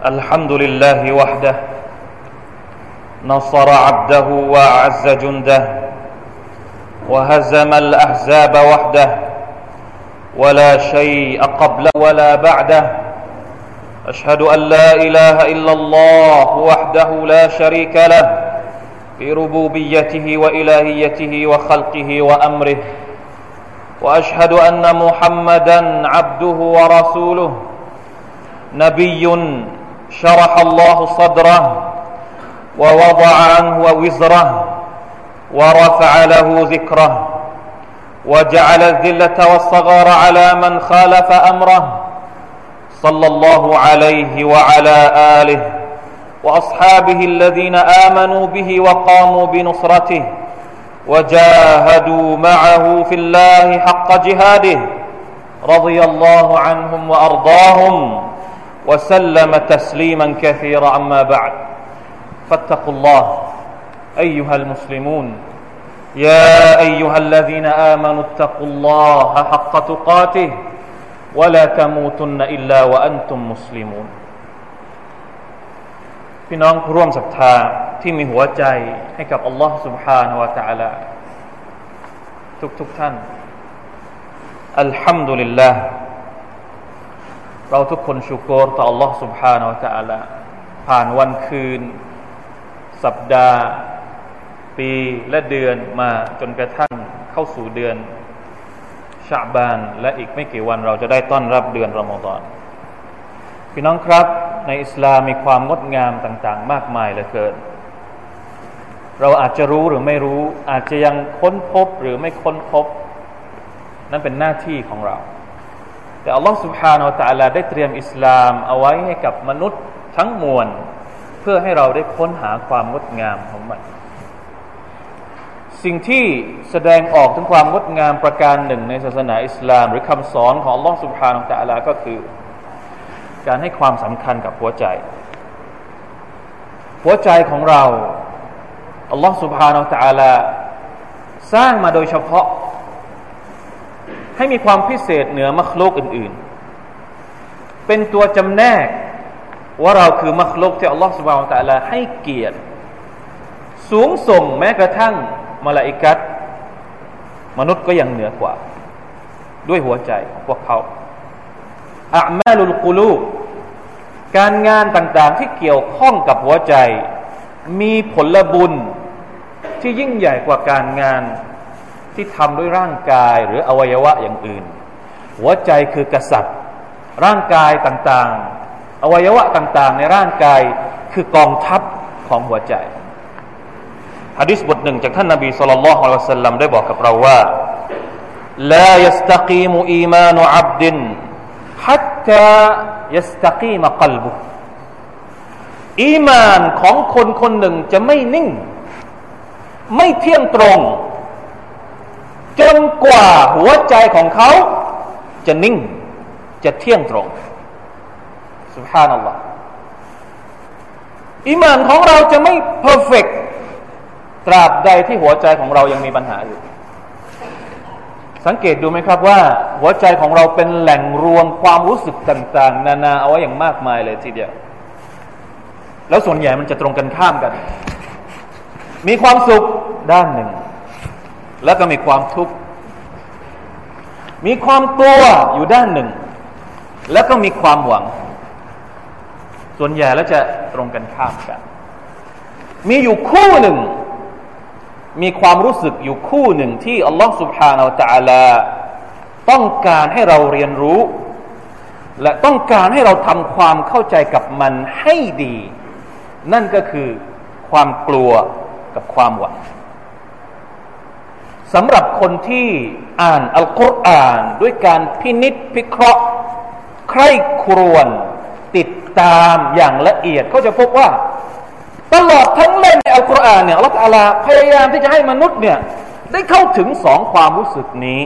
الحمد لله وحده نصر عبده وأعز جنده وهزم الأحزاب وحده ولا شيء قبله ولا بعده. أشهد أن لا إله إلا الله وحده لا شريك له في ربوبيته وإلهيته وخلقه وأمره. وأشهد أن محمدا عبده ورسوله نبي شرح الله صدره ووضع عنه وزره ورفع له ذكره وجعل الذلة والصغار على من خالف أمره صلى الله عليه وعلى آله وأصحابه الذين آمنوا به وقاموا بنصرته وجاهدوا معه في الله حق جهاده رضي الله عنهم وأرضاهم وسلم تسليما كثيرا اما بعد فاتقوا الله ايها المسلمون يا ايها الذين امنوا اتقوا الله حق تقاته ولا تموتن الا وانتم مسلمون พี่น้องร่วมศรัทธาที่มีหัวใจให้กับอัลลอฮ์ سبحانه และ تعالى ทุกทุกท่านอัลฮัมดุลิลลาห์ เราทุกคนชูโกรต่อ Allah سبحانه และ تعالى ผ่านวันคืน สัปดาห์ ปีและเดือนมาจนกระทั่งเข้าสู่เดือนชาบาน และอีกไม่กี่วันเราจะได้ต้อนรับเดือนรอมฎอนพี่น้องครับ ในอิสลามมีความงดงามต่าง ๆ มากมายเหลือเกิน เราอาจจะรู้หรือไม่รู้ อาจจะยังค้นพบหรือไม่ค้นพบ นั่นเป็นหน้าที่ของเรา แต่อัลลอฮฺ سبحانه และ تعالى ได้เตรียมอิสลามเอาไว้ให้กับมนุษย์ทั้งมวล เพื่อให้เราได้ค้นหาความงดงามของมัน สิ่งที่แสดงออกถึงความงดงามประการหนึ่งในศาสนาอิสลาม หรือคำสอนของอัลลอฮฺ سبحانه และ تعالى ก็คือ การให้ความสำคัญกับหัวใจ หัวใจของเราอัลลอฮฺ سبحانه และ تعالى สร้างมาโดยเฉพาะ ให้มีความพิเศษเหนือมัคลุกอื่น ๆ เป็นตัวจำแนกว่าเราคือมัคลุกที่อัลลอฮฺสุบฮานตะลาให้เกียรติ สูงส่งแม้กระทั่งมาลาอิกัตมนุษย์ก็ยังเหนือกว่า ด้วยหัวใจของพวกเขาอะมาลุลกุลูการงานต่างๆที่เกี่ยวข้องกับหัวใจ มีผลบุญที่ยิ่งใหญ่กว่าการงาน ที่ทำด้วยร่างกายหรืออวัยวะอย่างอื่น หัวใจคือกษัตริย์ ร่างกายต่างๆ อวัยวะต่างๆ ในร่างกายคือกองทัพของหัวใจฮะดิษบทหนึ่งจากท่านนบีสุลต่านละฮ์อัลลอฮฺสัลลัมได้บอกกับเราว่า لا يستقيم إيمان عبد حتى يستقيم قلبه อีมานของคนคนหนึ่งจะไม่นิ่ง ไม่เที่ยงตรง จนกว่าหัวใจของเขาจะนิ่ง จะเที่ยงตรงสุภานัลลอฮ์อิมานของเราจะไม่เพอร์เฟกตราบใดที่หัวใจของเรายังมีปัญหาอยู่ สังเกตดูไหมครับว่า หัวใจของเราเป็นแหล่งรวมความรู้สึกต่าง ๆ นานาเอาไว้อย่างมากมายเลยทีเดียว แล้วส่วนใหญ่มันจะตรงกันข้ามกัน มีความสุขด้านหนึ่ง แล้วก็มีความทุกข์ มีความกลัวอยู่ด้านหนึ่ง แล้วก็มีความหวัง ส่วนใหญ่แล้วจะตรงกันข้ามกัน มีอยู่คู่หนึ่ง มีความรู้สึกอยู่คู่หนึ่งที่อัลลอฮฺสุบฮานาอัลตะลาต้องการให้เราเรียนรู้ และต้องการให้เราทำความเข้าใจกับมันให้ดี นั่นก็คือความกลัวกับความหวัง สำหรับคนที่อ่านอัลกุรอานด้วยการพินิษพิเคราะห์ ใคร่ครวญติดตามอย่างละเอียดเขาจะพบว่า ตลอดทั้งเล่มในอัลกุรอานเนี่ยอัลลอฮฺพยายามที่จะให้มนุษย์เนี่ยได้เข้าถึงสองความรู้สึกนี้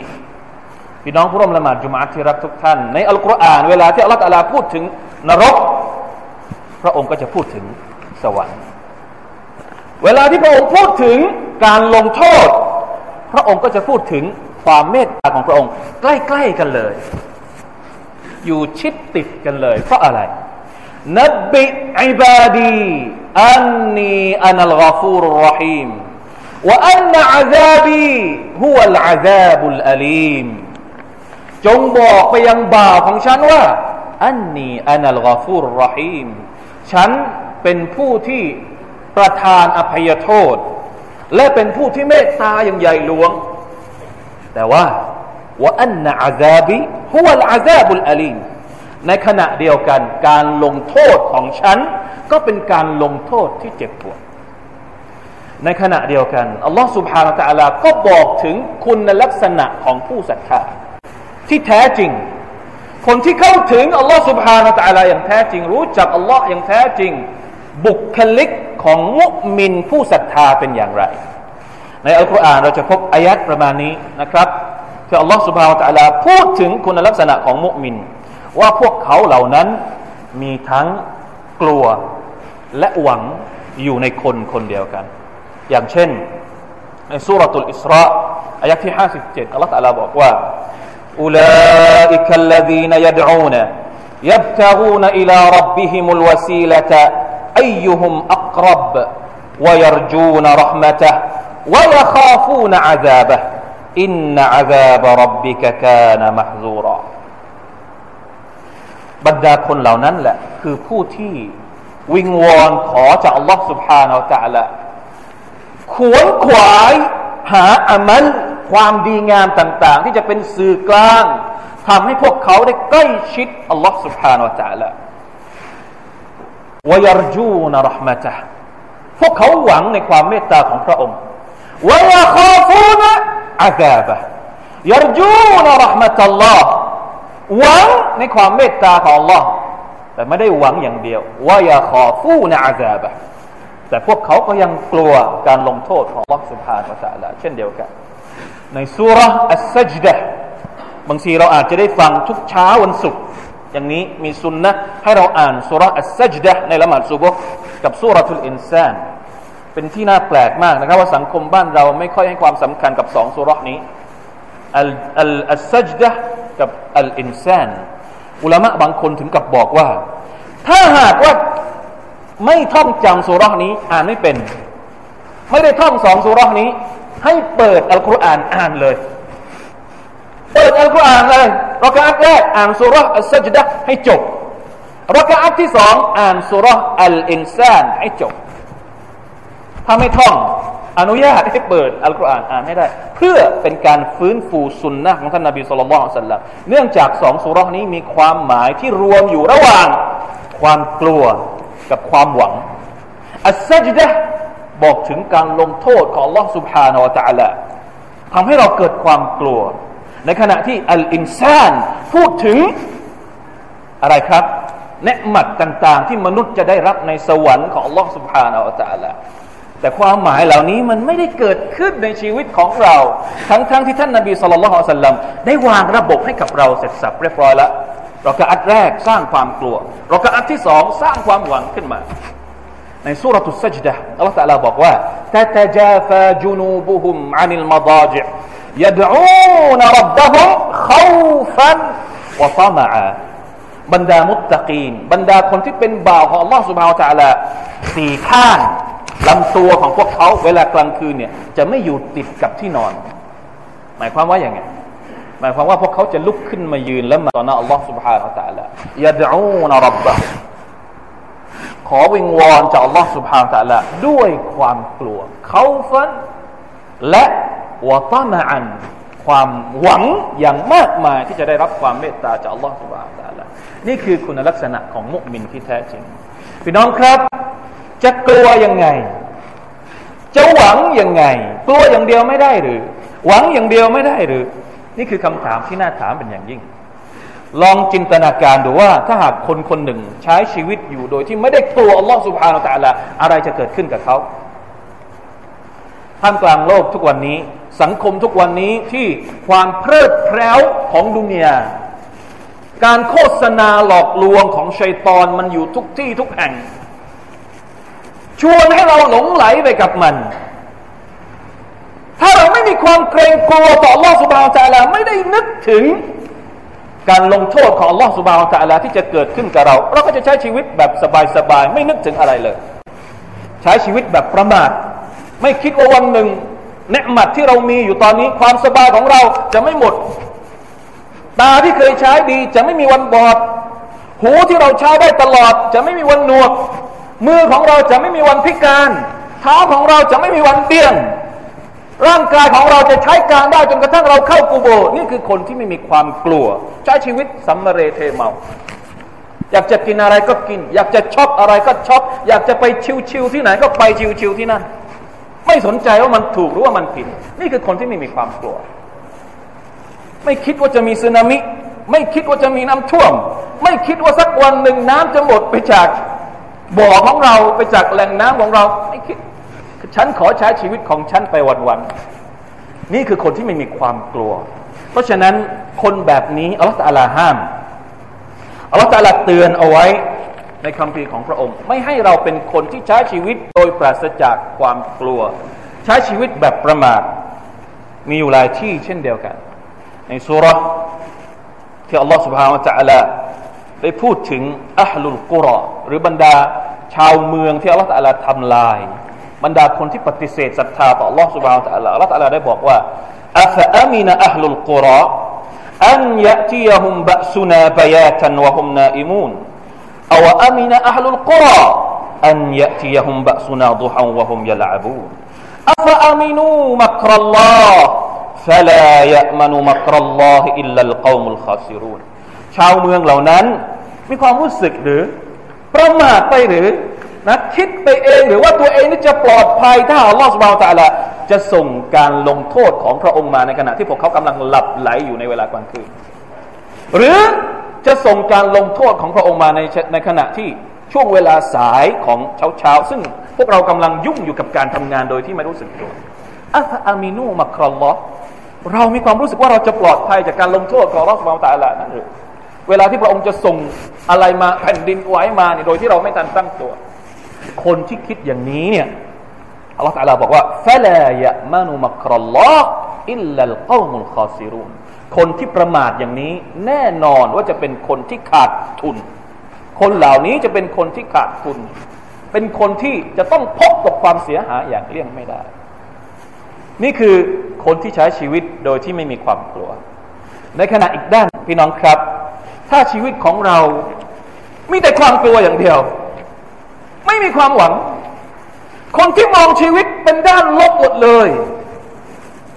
พี่น้องผู้ร่วมละหมาดจุมาที่รักทุกท่าน ในอัลกุรอานเวลาที่อัลลอฮฺพูดถึงนรก พระองค์ก็จะพูดถึงสวรรค์ เวลาที่พระองค์พูดถึงการลงโทษ พระองค์ก็จะพูดถึงความเมตตาของพระองค์ ใกล้ๆกันเลย อยู่ชิดติดกันเลย เพราะอะไรนบิอิบาดีอันนีอันัลกฟูรุรหีมว่าอันอาซาบีฮุวัลอาซาบุลอลีมจงบอกไปยังบ่าวของฉันว่า อันนีอันัลกฟูรุรหีมฉันเป็นผู้ที่ประทานอภัยโทษ และเป็นผู้ที่เมตตาอย่างใหญ่หลวง แต่ว่าว่าอันนะอาซาบิฮุวัลอาซาบุลอลีในขณะเดียวกัน การลงโทษของฉัน ก็เป็นการลงโทษที่เจ็บปวด ในขณะเดียวกันอัลลอฮ์สุบฮานาตะอัลาก็บอกถึงคุณลักษณะของผู้ศรัทธาที่แท้จริง คนที่เข้าถึงอัลลอฮ์สุบฮานาตะอัลาอย่างแท้จริง รู้จักอัลลอฮ์อย่างแท้จริง บุคลิก ของมุมินผู้ศรัทธาเป็นอย่างไร ในอัลกุรอานเราจะพบอายัดประมาณนี้นะครับที่อัลลอฮ์ سبحانه และ تعالى พูดถึงคุณลักษณะของมุมินว่าพวกเขาเหล่านั้นมีทั้งกลัวและหวังอยู่ในคนคนเดียวกัน อย่างเช่นในสุรตุลอิสราอายะที่57อัลลอฮฺตะลาบอกว่า أولئك الذين يدعون يبتغون إلى ربهم الوسيلة أيهم أقرب ويرجون رحمته ويخافون عذابه إن عذاب ربك كان محذورا บรรดาคนเหล่านั้นแหละคือผู้ที่วิงวอนขอจากอัลลอฮ์ سبحانه และ تعالى ขวนขวายหาอามัลความดีงามต่าง ๆ ที่จะเป็นสื่อกลางทำให้พวกเขาได้ใกล้ชิดอัลลอฮ์ سبحانه และ تعالى วยรจูนรหมะจพวกเขาหวังในความเมตตาของพระองค์วยาคาฟูนอาซาบะยรจูนรหมะตัลลอฮ์หวังในความเมตตาของ Allah แต่ไม่ได้หวังอย่างเดียวว่ายาขอฟูนอาซาบะแต่พวกเขาก็ยังกลัวการลงโทษของ Allah سبحانه และ تعالى เช่นเดียวกัน ในสุรอัสซัจดะบางทีเราอาจจะได้ฟังทุกเช้าวันศุกร์ อย่างนี้มีสุนนะให้เราอ่านสุรอัสซัจดะในละหมาดซุบกกับสุรทุลอินซานเป็นที่น่าแปลกมากนะครับว่าสังคมบ้านเราไม่ค่อยให้ความสำคัญกับสองสุรนี้อัลอัลอัสซัจดะกับอัลอินซานอุลามะบางคนถึงกับบอกว่า ถ้าหากว่าไม่ท่องจำสุรานี้ อ่านไม่เป็น ไม่ได้ท่องสองสุรานี้ ให้เปิดอัลกุรอานอ่านเลย เปิดอัลกุรอานเลยรอกอัตแรกอ่านสุรษอัลซัจดะให้จบรอกาอัตที่สองอ่านสุรษอัลอินซานให้จบถ้าไม่ท่องอนุญาตให้เปิดอัลกุรอานอ่านให้ได้ เพื่อเป็นการฟื้นฟูสุนนะของท่านนาบีสุลต่านสัลลัมเนื่องจากสองสุรษนี้มีความหมายที่รวมอยู่ระหว่าง ความกลัวกับความหวังอัสซัจดะบอกถึงการลงโทษของลอสุภ Subhanahu wa ทำให้เราเกิดความกลัว ในขณะที่อัลอินซานพูดถึงอะไรครับเนืหมัดต่าง ๆ ที่มนุษย์จะได้รับในสวรรค์ของ Allah سبحانه และ تعالى แต่ความหมายเหล่านี้มันไม่ได้เกิดขึ้นในชีวิตของเรา ทั้งๆทที่ท่านนาบีสุลต่านสัลลัมได้วางระบบให้กับเราเสร็จสับเรียบร้อยแล้วเรากะอัดแรกสร้างความกลัวเรากะอัดที่สองสร้างความหวังขึ้นมา ในสุรทุสจดะอัลลอฮฺตะลาบอกว่า تتجافى جنوبهم عن المضاجع يدعون ربهم خوفا وطمعا บ รรดามุตตะกีนบรรดาคนที่เป็นบ่าวของ Allah سبحانه และ تعالى สี่ข้างลำตัวของพวกเขาเวลากลางคืนเนี่ยจะไม่อยู่ติดกับที่นอน หมายความว่าอย่างไงหมายความว่าพวกเขาจะลุกขึ้นมายืนแล้วมาต่อหน้าอัลลอฮ์ سبحانه และ تعالى ยาดูนรับบะขอวิงวอนจากอัลลอฮ์ سبحانه และ تعالى ด้วยความกลัวเขาฟันและ วะตามาอัน ความหวังอย่างมากมายที่จะได้รับความเมตตาจากอัลลอฮฺสุบานตาละนี่คือคุณลักษณะของมุสลิมที่แท้จริง พี่น้องครับ จะกลัวยังไง จะหวังยังไง กลัวอย่างเดียวไม่ได้หรือ หวังอย่างเดียวไม่ได้หรือ นี่คือคำถามที่น่าถามเป็นอย่างยิ่ง ลองจินตนาการดูว่าถ้าหากคนคนหนึ่งใช้ชีวิตอยู่โดยที่ไม่ได้กลัวอัลลอฮฺสุบฮานาตะละอะไรจะเกิดขึ้นกับเขาท่ามกลางโลกทุกวันนี้ สังคมทุกวันนี้ที่ความเพลิดเพล้วของดุนยาการโฆษณาหลอกลวงของชัยตอนมันอยู่ทุกที่ทุกแห่ง ชวนให้เราหลงไหลไปกับมัน ถ้าเราไม่มีความเกรงกลัวต่อลอสุบาวจาลาไม่ได้นึกถึง การลงโทษของลอสุบาวจาลาที่จะเกิดขึ้นกับเรา เราก็จะใช้ชีวิตแบบสบายๆไม่นึกถึงอะไรเลย ใช้ชีวิตแบบประมาท ไม่คิดว่าวันหนึ่ง เนืหมัดที่เรามีอยู่ตอนนี้ความสบายของเราจะไม่หมด ตาที่เคยใช้ดีจะไม่มีวันบอด หูที่เราใช้ได้ตลอด จะไม่มีวันหนวก มือของเราจะไม่มีวันพิการ เท้าของเราจะไม่มีวันเปลี้ย ร่างกายของเราจะใช้การได้จนกระทั่งเราเข้ากูโบ นี่คือคนที่ไม่มีความกลัว ใช้ชีวิตสำมะเลเทเมาอยากจะกินอะไรก็กิน อยากจะช็อปอะไรก็ช็อปอยากจะไปชิวๆที่ไหนก็ไปชิวๆที่นั่น ไม่สนใจว่ามันถูกหรือว่ามันผิด นี่คือคนที่ไม่มีความกลัว ไม่คิดว่าจะมีสึนามิ ไม่คิดว่าจะมีน้ำท่วม ไม่คิดว่าสักวันหนึ่งน้ำจะหมดไปจากบ่อของเราไปจากแหล่งน้ำของเราไม่คิดฉันขอใช้ชีวิตของฉันไปวันๆนี่คือคนที่ไม่มีความกลัว เพราะฉะนั้นคนแบบนี้อัลลอฮฺตาลาห้ามอัลลอฮฺตาลาเตือนเอาไว้ ในคำพีของพระองค์ ไม่ให้เราเป็นคนที่ใช้ชีวิตโดยปราศจากความกลัว ใช้ชีวิตแบบประมาท มีอยู่หลายที่เช่นเดียวกัน ในสุรที่อัลลอฮฺ سبحانه และ تعالى ได้พูดถึงอัลลุลกุรอหรือบรรดาชาวเมืองที่อัลลอฮฺตะลาทำลายบรรดาคนที่ปฏิเสธศรัทธาต่อ Allah سبحانه และ تعالى อัลลอฮฺตะลาได้บอกว่าอัฟอามินอัลลุลกุรออันยะตียฮุมบะสุนาบยาตันวะฮุมนาอิมูน อวอามินอัลลุลกุรออันยะตียฮุมบะสุนาดุฮันวะฮุมยะลาบูนอัฟอามินูมักรัลลอฮ์ فلا يأمن مكر الله إلا القوم الخاسرون ชาวเมืองเหล่านั้นมีความรู้สึกหรือประมาทไปหรือนะคิดไปเองหรือว่าตัวเองนี่จะปลอดภัยถ้าอัลลอฮฺสุบฮาวตะละจะส่งการลงโทษของพระองค์มาในขณะที่พวกเขากำลังหลับไหลอยู่ในเวลากลางคืน หรือจะส่งการลงโทษของพระองค์มาในในขณะที่ช่วงเวลาสายของเช้าเช้าซึ่งพวกเรากำลังยุ่งอยู่กับการทำงานโดยที่ไม่รู้สึกตัวอัลอามินูมักรอลลอเรามีความรู้สึกว่าเราจะปลอดภัยจากการลงโทษของอัลลอฮฺสุบฮาตะละนั่นหรือเวลาที่พระองค์จะส่งอะไรมาแผ่นดินไหวมาเนี่ยโดยที่เราไม่ทันตั้งตัว คนที่คิดอย่างนี้เนี่ยอัลลอฮฺตาลาบอกว่าฟะลายะมานุมักรัลลออิลลัลกอมุลคอซิรุน คนที่ประมาทอย่างนี้แน่นอนว่าจะเป็นคนที่ขาดทุน คนเหล่านี้จะเป็นคนที่ขาดทุน เป็นคนที่จะต้องพบกับความเสียหายอย่างเลี่ยงไม่ได้ นี่คือคนที่ใช้ชีวิตโดยที่ไม่มีความกลัว ในขณะอีกด้านพี่น้องครับ ถ้าชีวิตของเรามีแต่ความกลัวอย่างเดียว ไม่มีความหวัง คนที่มองชีวิตเป็นด้านลบหมดเลย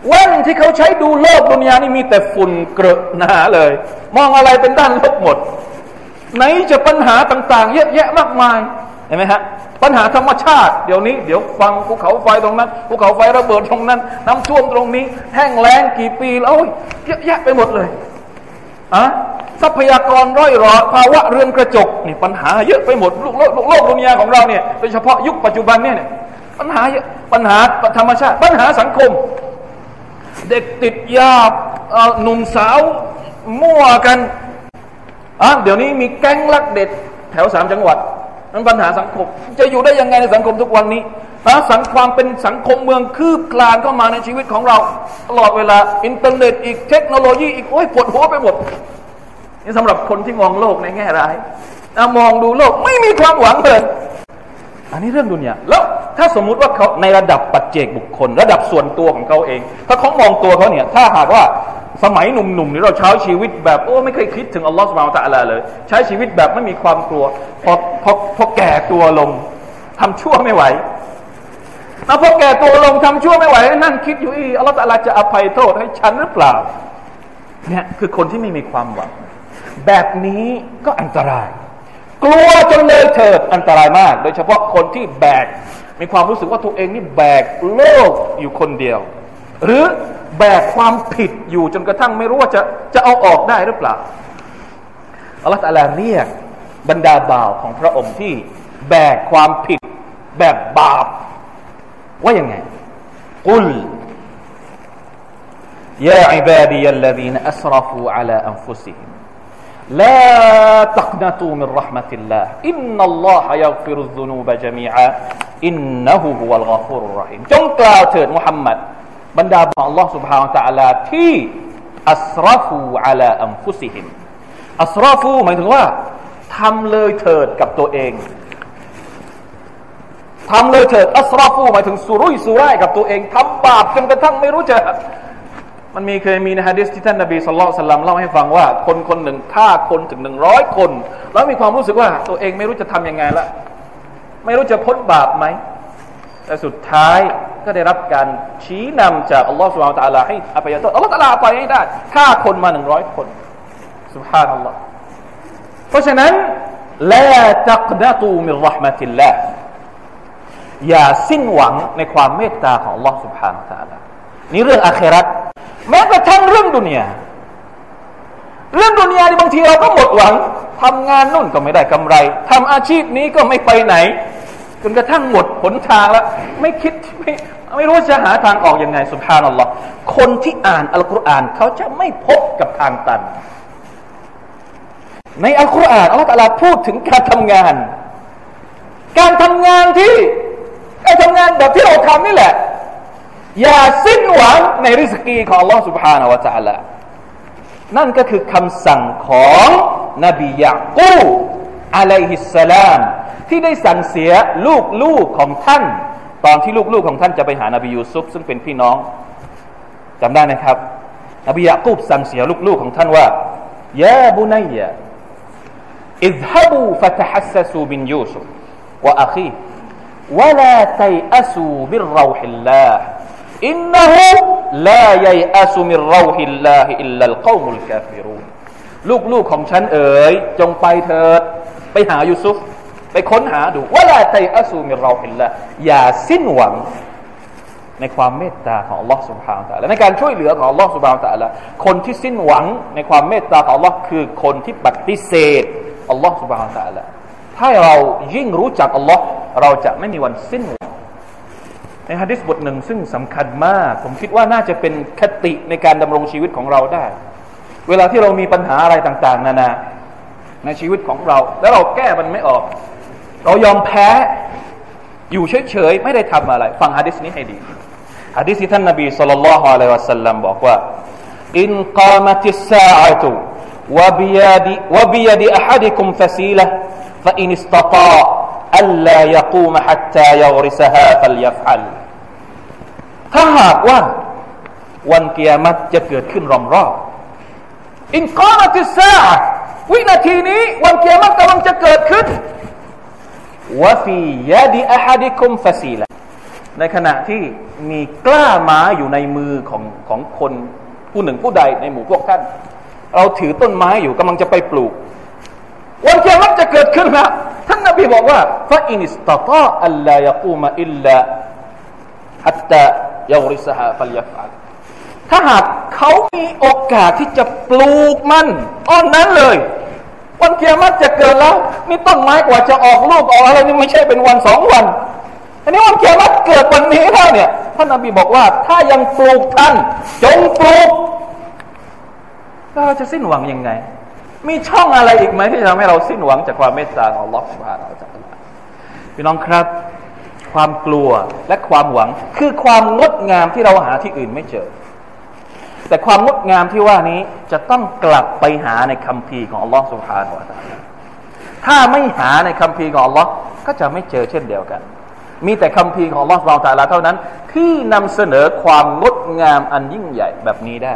แว่นที่เขาใช้ดูโลกดุนยานี่มีแต่ฝุ่นเกลอะหนาเลย มองอะไรเป็นด้านลบหมด ไหนจะปัญหาต่าง ๆ เยอะแยะมากมายเห็นไหมฮะปัญหาธรรมชาติเดี๋ยวนี้เดี๋ยวฟังภูเขาไฟตรงนั้นภูเขาไฟระเบิดตรงนั้น น้ำท่วมตรงนี้ แห้งแล้งกี่ปีแล้วเยอะแยะไปหมดเลยอะทรัพยากรร้อยรอภาวะเรือนกระจกนี่ปัญหาเยอะไปหมดโลกโลกโลกดุนยาของเราเนี่ยโดยเฉพาะยุคปัจจุบันเนี่ยปัญหาเยอะปัญหาธรรมชาติ ปัญหาสังคม เด็กติดยาหนุ่มสาวมั่วกันอะเดี๋ยวนี้มีแก๊งลักเด็ดแถวสามจังหวัดนั่นปัญหาสังคม จะอยู่ได้ยังไงในสังคมทุกวันนี้นะสังความเป็นสังคมเมืองคืบคลานเข้ามาในชีวิตของเรา ตลอดเวลาอินเทอร์เน็ตอีกเทคโนโลยีอีกโอ้ยปวดหัวไปหมดนี่สำหรับคนที่มองโลกในแง่ร้ายมองดูโลกไม่มีความหวังเลยอันนี้เรื่องดุนยาแล้วถ้าสมมุติว่าเขาในระดับป เจกบุคคล ระดับส่วนตัวของเขาเอง ถ้าเขามองตัวเขาเนี่ย ถ้าหากว่าสมัยหนุ่มๆนี่เราใช้ชีวิตแบบโอ้ไม่เคยคิดถึงอัลลอฮฺสุบานตะอัลาเลย ใช้ชีวิตแบบไม่มีความกลัว พอพอพอแก่ตัวลงทำชั่วไม่ไหวแล้วพอแก่ตัวลงทำชั่วไม่ไหวนั่งคิดอยู่อีอัลลอฮฺตะลาจะอภัยโทษให้ฉันหรือเปล่าเนี่ยคือคนที่ไม่มีความหวัง แบบนี้ก็อันตราย กลัวจนเลยเถิดอันตรายมาก โดยเฉพาะคนที่แบก มีความรู้สึกว่าตัวเองนี่แบกโลกอยู่คนเดียว หรือแบกความผิดอยู่จนกระทั่งไม่รู้ว่าจะจะเอาออกได้หรือเปล่าอัลลอฮฺตะลาเรียกบรรดาบ่าวของพระองค์ที่แบกความผิดแบบบาป ว่ายังไงกุลยาอิบาดียัลลดีนอัสรฟูอัลาอันฟุซิฮิม لا تقنطوا من رحمة الله إن الله يغفر الذنوب جميعا إنه هو الغفور الرحيم จงกล่าวเถิดมุฮัมมัดบรรดาของ Allah سبحانه และ تعالى ที่อัสรฟูอัลาอัมฟุซิฮิม อัสรอฟูหมายถึงว่าทำเลยเถิดกับตัวเองทำเลยเถิดอัสรอฟูหมายถึงสุรุ่ยสุร่ายกับตัวเองทำบาปจนกระทั่งไม่รู้จะ มันมีเคยมีในฮะดิษที่ท่านนบีสุลต่านเล่าให้ฟังว่า คนคนหนึ่งฆ่าคนถึงหนึ่งร้อยคน แล้วมีความรู้สึกว่าตัวเองไม่รู้จะทํำยังไงละไม่รู้จะพ้นบาปไหมแต่สุดท้ายก็ได้รับการชี้นำจากอัลลอฮฺสุบฮานตะลาให้อภัยโทษอัลลอฮฺตะลาไปให้ได้ฆ่าคนมาหนึ่งร้อยคนสุบฮานัลลอฮฺเพราะฉะนั้นลาตักดะตูมิรหมติลลาอย่าสิ้นหวังในความเมตตาของ Allah سبحانه และ تعالى นี่เรื่องอาครัตแม้กระทั่งเรื่องดุนยาเรื่องดุนยาในบางทีเราก็หมดหวังทำงานนู่นก็ไม่ได้กำไรทำอาชีพนี้ก็ไม่ไปไหนจนกระทั่งหมดผลทางแล้ว ไม่คิดไม่ไม่รู้จะหาทางออกยังไงสุภานัลลอฮ์คนที่อ่านอัลกุรอานเขาจะไม่พบกับทางตัน ในอัลกุรอานอัลลอฮฺตาลาพูดถึงการทำงาน การทำงานที่การทำงานแบบที่เราทำนี่แหละ อย่าสิ้นหวังในริสกีของ Allah سبحانه และ تعالى นั่นก็คือคำสั่งของนบียะกูอะลัยฮิสสลามที่ได้สั่งเสียลูกลูกของท่าน ตอนที่ลูกลูกของท่านจะไปหานบียูซุฟซึ่งเป็นพี่น้องจำได้ไหมครับ นบียะกูบสั่งเสียลูกลูกของท่านว่ายาบุนัยยะ اذهبوا فتحسسوا من يوسف وأخيه ولا تيأسوا من روح الله إنه لا ييأس من روح الله إلا القوم الكافرون ลูกๆของฉันเอ๋ยจงไปเถิดไปหายูซุฟไปค้นหาดูว่าลาไตอัสูมิเราอิลละอย่าสิ้นหวังในความเมตตาของลอสุบฮานตะละในการช่วยเหลือของลอสุบฮานตะละคนที่สิ้นหวังในความเมตตาของลอคือคนที่ปฏิเสธอัลลอฮ์สุบฮานตะละถ้าเรายิ่งรู้จักอัลลอฮ์เราจะไม่มีวันสิ้นหวัง ในฮะดิษบทหนึ่งซึ่งสำคัญมาก ผมคิดว่าน่าจะเป็นคติในการดำรงชีวิตของเราได้ เวลาที่เรามีปัญหาอะไรต่างๆ นานาในชีวิตของเรา แล้วเราแก้มันไม่ออก เรายอมแพ้อยู่เฉยๆไม่ได้ทำอะไร ฟังฮะดิษนี้ให้ดีฮะดิษที่ท่านนบีศ็อลลัลลอฮุอะลัยฮิวะซัลลัมบอกว่าإن قامت الساعة وبيد وبيد أحدكم فسيلة فإن استطاع أن لا يقوم حتى يغرسها فليفعلถ้าหากว่าวันกียามัตจะเกิดขึ้นรอมร่อإن قامت الساวินาทีนี้วันกียามัตกำลังจะเกิดขึ้นوفي يد أحدكم فسيلةในขณะที่มีกล้าไม้อยู่ในมือของของคนผู้หนึ่งผู้ใดในหมู่พวกท่าน เราถือต้นไม้อยู่กำลังจะไปปลูก วันกียามัตจะเกิดขึ้นแล้วท่านน บีบอกว่าفإن استطاع أن لا يقوم إلا حتى يغرسها فليفعلถ้าหากเขามีโอกาสที่จะปลูกมันตอนนั้นเลย วันเกียรติจะเกิดแล้ว นี่ต้นไม้กว่าจะออกลูกออกอะไรนี่ไม่ใช่เป็นวันสองวัน อันนี้วันเกียรติเกิดวันนี้แล้วเนี่ยท่านนบีบอกว่า ถ้ายังปลูกท่าน จงปลูกเราจะสิ้นหวังยังไง มีช่องอะไรอีกไหมที่จะทำให้เราสิ้นหวังจากความเมตตาของลอสุภาเราจากพี่น้องครับ ความกลัวและความหวังคือความงดงามที่เราหาที่อื่นไม่เจอ แต่ความงดงามที่ว่านี้จะต้องกลับไปหาในคำพีของอัลลอฮฺสุบฮานาอัลลอฮฺถ้าไม่หาในคำพีของอัลลอฮ์ก็จะไม่เจอเช่นเดียวกัน มีแต่คำพีของอัลลอฮฺสุบฮานาเท่านั้น ที่นำเสนอความงดงามอันยิ่งใหญ่แบบนี้ได้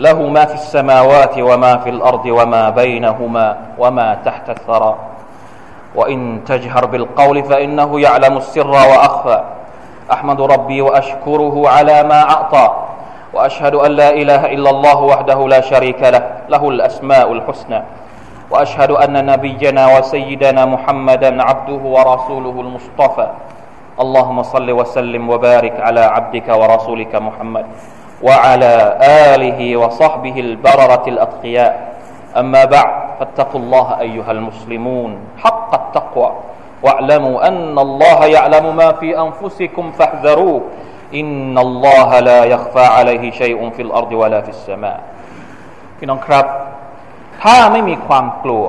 له ما في السماوات وما في الأرض وما بينهما وما تحت الثرى. وإن تجهر بالقول فإنه يعلم السر وأخفى. أحمد ربي وأشكره على ما أعطى. وأشهد أن لا إله إلا الله وحده لا شريك له له الأسماء الحسنى. وأشهد أن نبينا وسيدنا محمدا عبده ورسوله المصطفى. اللهم صل وسلم وبارك على عبدك ورسولك محمد. وعلى آله وصحبه البررة الأتقياء أما بعد فاتقوا الله أيها المسلمون حق التقوى واعلموا أن الله يعلم ما في أنفسكم فاحذروه إن الله لا يخفى عليه شيء في الأرض ولا في السماء พี่น้องครับ ถ้าไม่มีความกลัว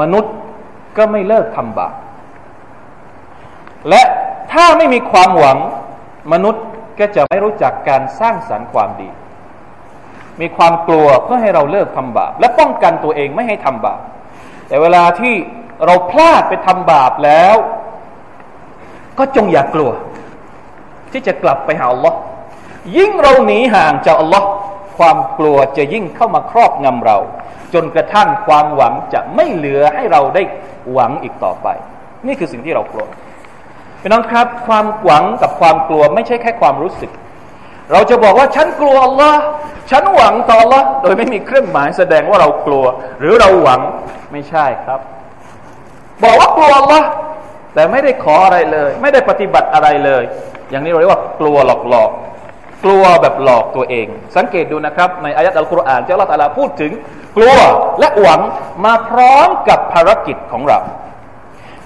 มนุษย์ก็ไม่เลิกทำบาปและถ้าไม่มีความหวัง มนุษย์ ก็จะไม่รู้จักการสร้างสรรค์ความดี มีความกลัวเพื่อให้เราเลิกทำบาป และป้องกันตัวเองไม่ให้ทำบาป แต่เวลาที่เราพลาดไปทำบาปแล้ว ก็จงอย่ากกลัว ที่จะกลับไปหาอัลลอฮ์ยิ่งเราหนีห่างจากอัลลอฮ์ความกลัวจะยิ่งเข้ามาครอบงำเรา จนกระทั่งความหวังจะไม่เหลือให้เราได้หวังอีกต่อไป นี่คือสิ่งที่เรากลัว พี่น้องครับความหวังกับความกลัวไม่ใช่แค่ความรู้สึก เราจะบอกว่าฉันกลัวอัลลอฮ์ฉันหวังต่ออัลลอฮ์โดยไม่มีเครื่องหมายแสดงว่าเรากลัว หรือเราหวังไม่ใช่ครับ บอกว่ากลัวอัลลอฮ์แต่ไม่ได้ขออะไรเลย ไม่ได้ปฏิบัติอะไรเลย อย่างนี้เราเรียกว่ากลัวหลอกหลอกกลัวแบบหลอกตัวเอง สังเกตดูนะครับ ในอายะห์อัลกุรอานเจ้าละตาลาพูดถึง กลัวและหวังมาพร้อมกับภารกิจของเรา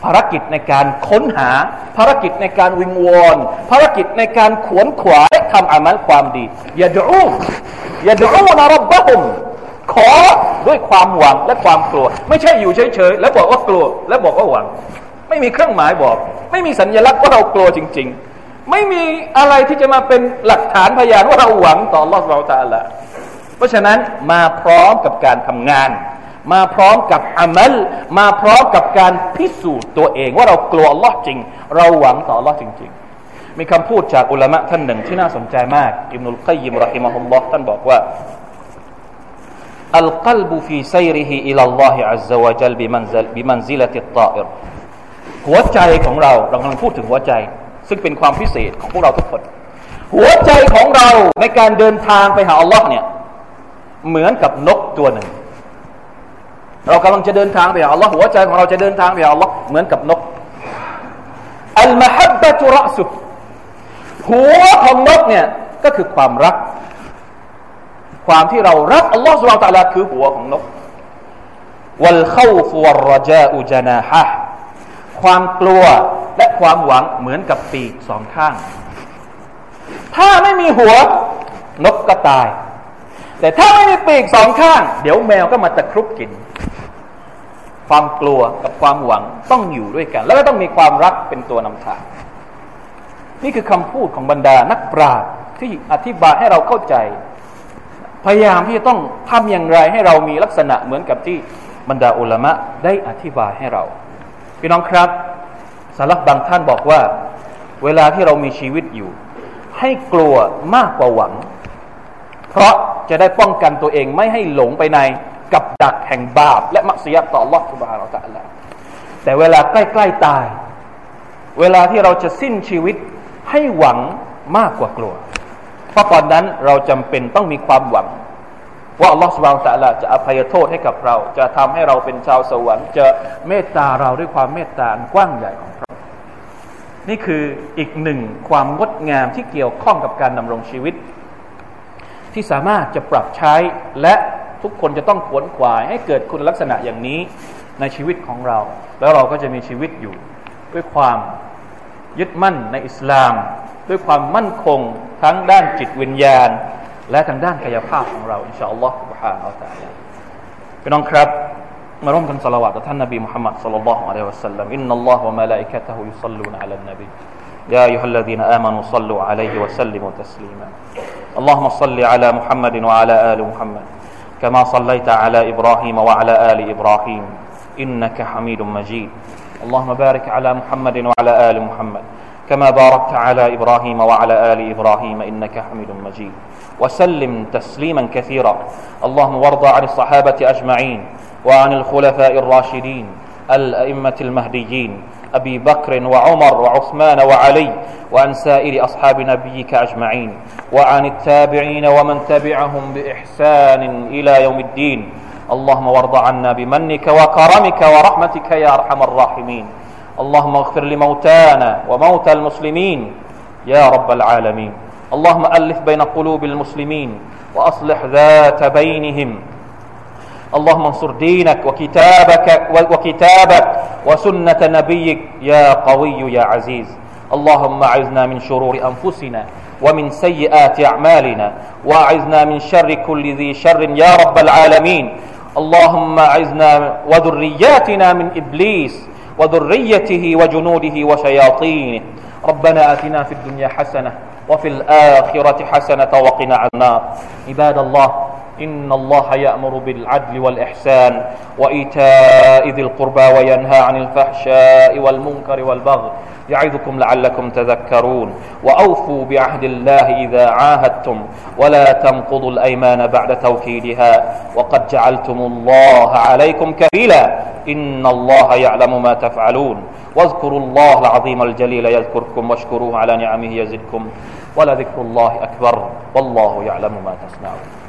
ภารกิจในการค้นหา ภารกิจในการวิงวอนภารกิจในการขวนขวายทำอามัลความดีอย่าดูอย่าดูนะรับบะฮุมขอด้วยความหวังและความกลัว ไม่ใช่อยู่เฉยๆแล้วบอกว่ากลัว แล้วบอกว่าหวัง ไม่มีเครื่องหมายบอก ไม่มีสัญลักษณ์ว่าเรากลัวจริง ๆ ไม่มีอะไรที่จะมาเป็นหลักฐานพยานว่าเราหวังต่อรอดเราตาละเพราะฉะนั้นมาพร้อมกับการทำงาน มาพร้อมกับอามัลมาพร้อมกับการพิสูจน์ตัวเอง ว่าเรากลัวอัลลอฮ์จริง เราหวังต่อลอฮ์จริง ๆ มีคำพูดจากอุลามะท่านหนึ่งที่น่าสนใจมากอิบนุลกัยยิมรอฮิมะฮุลลอฮ์ท่านบอกว่าالقلب في سيره إلى الله عز وجل بمنزلة بمنزلة الطائرหัวใจของเราเรากำลังพูดถึงหัวใจ ซึ่งเป็นความพิเศษของพวกเราทุกคน หัวใจของเราในการเดินทางไปหาอัลลอฮ์เนี่ยเหมือนกับนกตัวหนึ่ง เรากำลังจะเดินทางไปหาอัลลอฮ์หัวใจของเราจะเดินทางไปหาอัลลอฮ์เหมือนกับนกอัลมฮับบะตุรสุหัวของนกเนี่ยก็คือความรัก ความที่เรารักอัลลอฮ์สุลตาลาคือหัวของนกวัลเข้าฟัวรจาอุจนาฮะความกลัวและความหวังเหมือนกับปีกสองข้าง ถ้าไม่มีหัวนกก็ตาย แต่ถ้าไม่มีปีกสองข้าง เดี๋ยวแมวก็มาตะครุบกิน ความกลัวกับความหวังต้องอยู่ด้วยกัน แล้วก็ต้องมีความรักเป็นตัวนำทาง นี่คือคำพูดของบรรดานักปราชญ์ที่อธิบายให้เราเข้าใจ พยายามที่จะต้องทำอย่างไรให้เรามีลักษณะเหมือนกับที่บรรดาอุลามะได้อธิบายให้เรา พี่น้องครับสารับบางท่านบอกว่า เวลาที่เรามีชีวิตอยู่ ให้กลัวมากกว่าหวัง เพราะจะได้ป้องกันตัวเองไม่ให้หลงไปใน กับดักแห่งบาป และมักเสียต่อลอสุบฮานาอัลลอฮแต่เวลาใกล้ๆตาย เวลาที่เราจะสิ้นชีวิตให้หวังมากกว่ากลัว เพราะตอนนั้นเราจำเป็นต้องมีความหวัง ว่าอัลลอฮฺสุบานตะลาจะอภัยโทษให้กับเรา จะทำให้เราเป็นชาวสวรรค์จะเมตตาเราด้วยความเมตตากว้างใหญ่ของพระนี่คืออีกหนึ่งความงดงามที่เกี่ยวข้องกับการดำรงชีวิตที่สามารถจะปรับใช้และ ทุกคนจะต้องขวนขวาย ให้เกิดคุณลักษณะอย่างนี้ในชีวิตของเรา แล้วเราก็จะมีชีวิตอยู่ ด้วยความยึดมั่นในอิสลาม ด้วยความมั่นคงทั้งด้านจิตวิญญาณและทางด้านกายภาพของเราอินชาอัลลอฮฺ سبحانه และ تعالى พี่น้องครับมาร่วมกันสละวะต่อท่านนบีมุฮัมมัดสัลลัลลอฮุอะลัยฮิวะสัลลัมอินนัลลอฮฺวะมะลาอิกะตะฮุยุศ็อลลูนอะลันนบี يا أيها الذين آمنوا صلوا عليه وسلموا تسليما اللهم صل على محمد وعلى آل محمد كما صليت على إبراهيم وعلى آل إبراهيم إنك حميد مجيد. اللهم بارك على محمد وعلى آل محمد كما باركت على إبراهيم وعلى آل إبراهيم إنك حميد مجيد. وسلم تسليما كثيرا. اللهم وارض عن الصحابة أجمعين وعن الخلفاء الراشدين الأئمة المهديين أبي بكر وعمر وعثمان وعلي وعن سائر أصحاب نبيك أجمعين وعن التابعين ومن تبعهم بإحسان إلى يوم الدين. اللهم وارض عنا بمنك وكرمك ورحمتك يا أرحم الراحمين. اللهم اغفر لموتانا وموتى المسلمين يا رب العالمين. اللهم ألف بين قلوب المسلمين وأصلح ذات بينهم اللهم انصر دينك وكتابك وكتابك وسنة نبيك يا قوي يا عزيز. اللهم اعذنا من شرور أنفسنا ومن سيئات أعمالنا واعذنا من شر كل ذي شر يا رب العالمين. اللهم اعذنا وذرياتنا من إبليس وذريته وجنوده وشياطينه. ربنا آتنا في الدنيا حسنة وفي الآخرة حسنة وقنا عذاب. النار عباد الله إن الله يأمر بالعدل والإحسان وإيتاء ذي القربى وينهى عن الفحشاء والمنكر والبغي يعظكم لعلكم تذكرون وأوفوا بعهد الله إذا عاهدتم ولا تنقضوا الأيمان بعد توكيدها وقد جعلتم الله عليكم كفيلا إن الله يعلم ما تفعلون واذكروا الله العظيم الجليل يذكركم واشكروه على نعمه يزدكم ولذكر الله أكبر والله يعلم ما تصنعون